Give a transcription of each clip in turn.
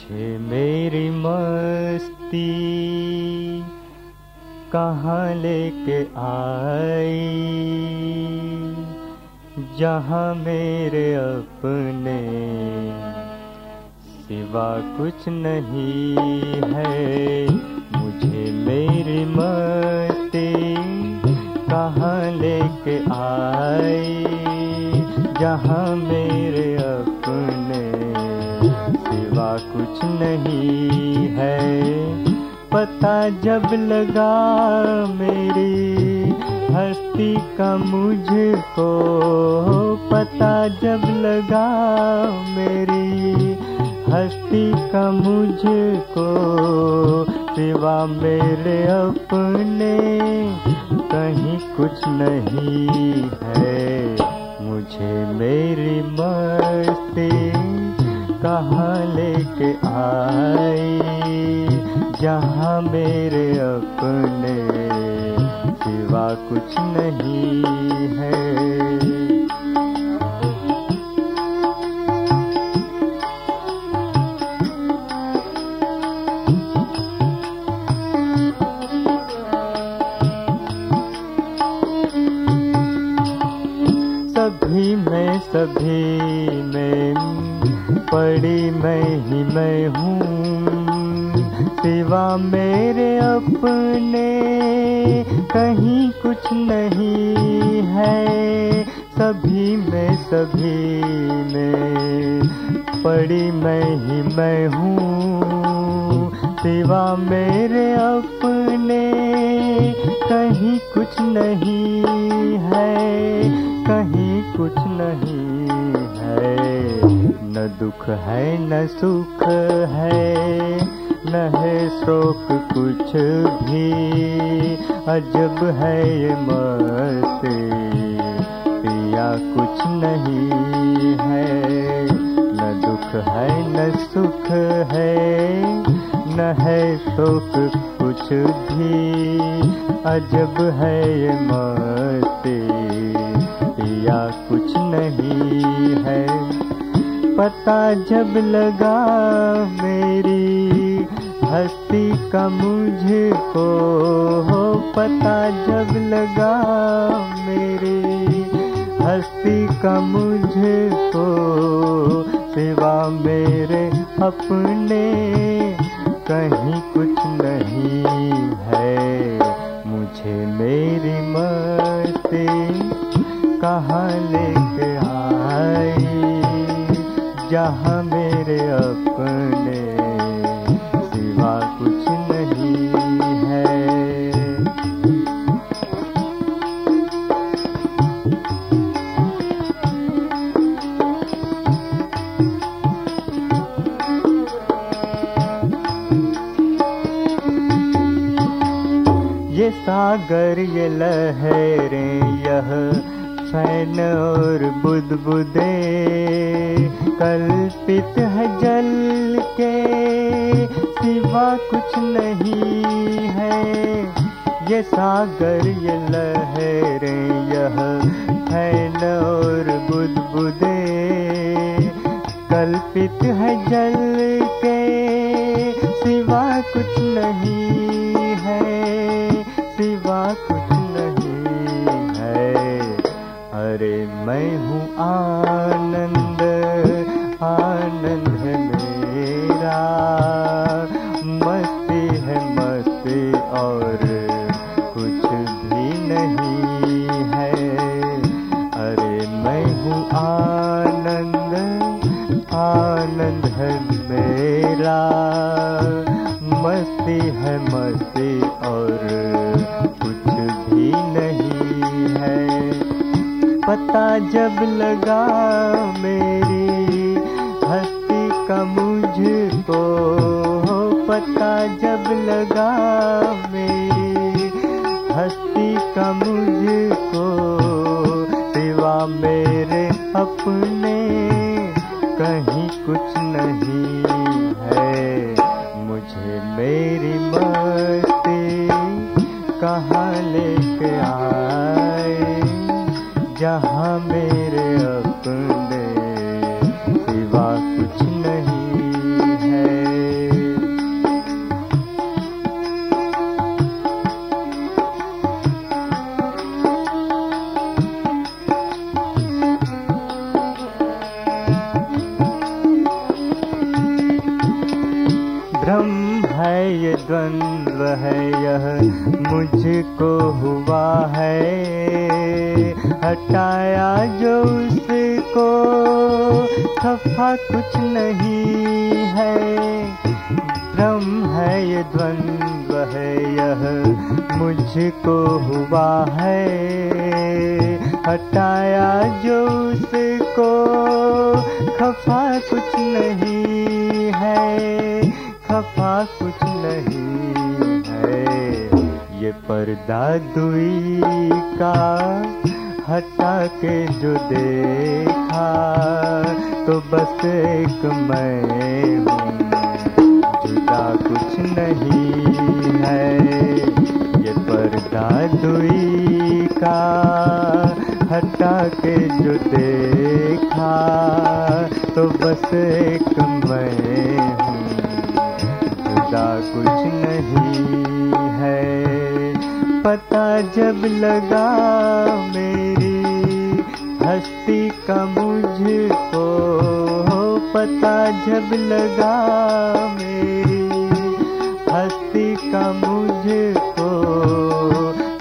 मुझे मेरी मस्ती कहाँ लेके आई? जहाँ मेरे अपने सिवा कुछ नहीं है। मुझे मेरी मस्ती कहाँ लेके आई? जहाँ मेरे कुछ नहीं है। पता जब लगा मेरी हस्ती का मुझको, पता जब लगा मेरी हस्ती का मुझको, सिवा मेरे अपने कहीं कुछ नहीं है। मुझे मेरी मस्ती कहाँ लेके आई? जहाँ मेरे अपने सिवा कुछ नहीं है। सभी में सभी में पड़ी मैं ही मैं हूँ। सिवा मेरे अपने कहीं कुछ नहीं है। सभी में सभी में पड़ी मैं ही मैं हूँ। सिवा मेरे अपने कहीं कुछ नहीं है, कहीं कुछ नहीं है। न दुख है, न सुख है, न है शोक कुछ भी। अजब है ये मस्ती, पिया कुछ नहीं है। न दुख है, न सुख है। न है शोक कुछ भी। अजब है ये मस्ती पिया कुछ नहीं है। पता जब लगा मेरी हस्ती का मुझको, हो पता जब लगा मेरी हस्ती का मुझको, सिवा मेरे अपने कहीं कुछ नहीं। ये सागर ये लहरें, यह फ़ैन और बुदबुदे। कल्पित है जल के सिवा कुछ नहीं है। ये सागर, ये लहरें, यह फ़ैन और बुदबुदे। कल्पित है जल के सिवा कुछ नहीं आनंद आनंद मेरा। मस्ती है मस्ती और कुछ भी नहीं है। अरे मैं हूँ आनंद आनंद है मेरा। मस्ती है मस्ती और पता जब लगा मेरी हस्ती का मुझको पता जब लगा मेरी हस्ती का मुझको, सिवा मेरे अपने कहीं कुछ नहीं है। मुझे मेरी मस्ती कहाँ लेके आए जहाँ मेरे अपने सिवा कुछ नहीं है। ब्रह्म है ये द्वंद्व है, यह मुझको हुआ है। हटाया जो उसको खफा कुछ नहीं है। भ्रम है ये, द्वंद्व है यह, मुझको हुआ है। हटाया जो उसको खफा कुछ नहीं है। खफा कुछ नहीं है। ये पर्दा दुई का हटा के जो देखा तो बस एक मैं हूँ, जुदा कुछ नहीं है। ये पर्दा दुई का, हटा के जो देखा तो बस एक मैं हूँ, जुदा कुछ नहीं है। पता जब लगा मेरी हस्ती का मुझको पता जब लगा मेरी हस्ती का मुझको,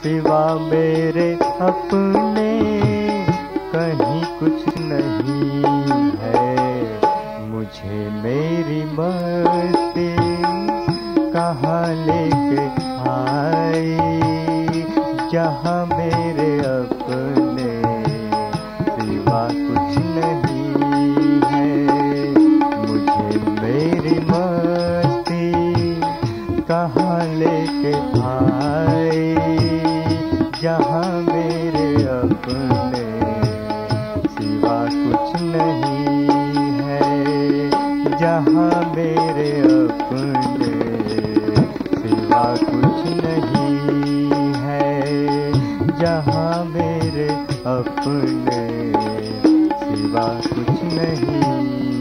सिवा मेरे अपने जहाँ मेरे अपने सिवा कुछ नहीं है? मुझे मेरी मस्ती कहाँ लेके आए जहाँ मेरे अपने सिवा कुछ नहीं है? जहाँ मेरे अपने सिवा कुछ नहीं जहाँ मेरे अपने सिवा कुछ नहीं।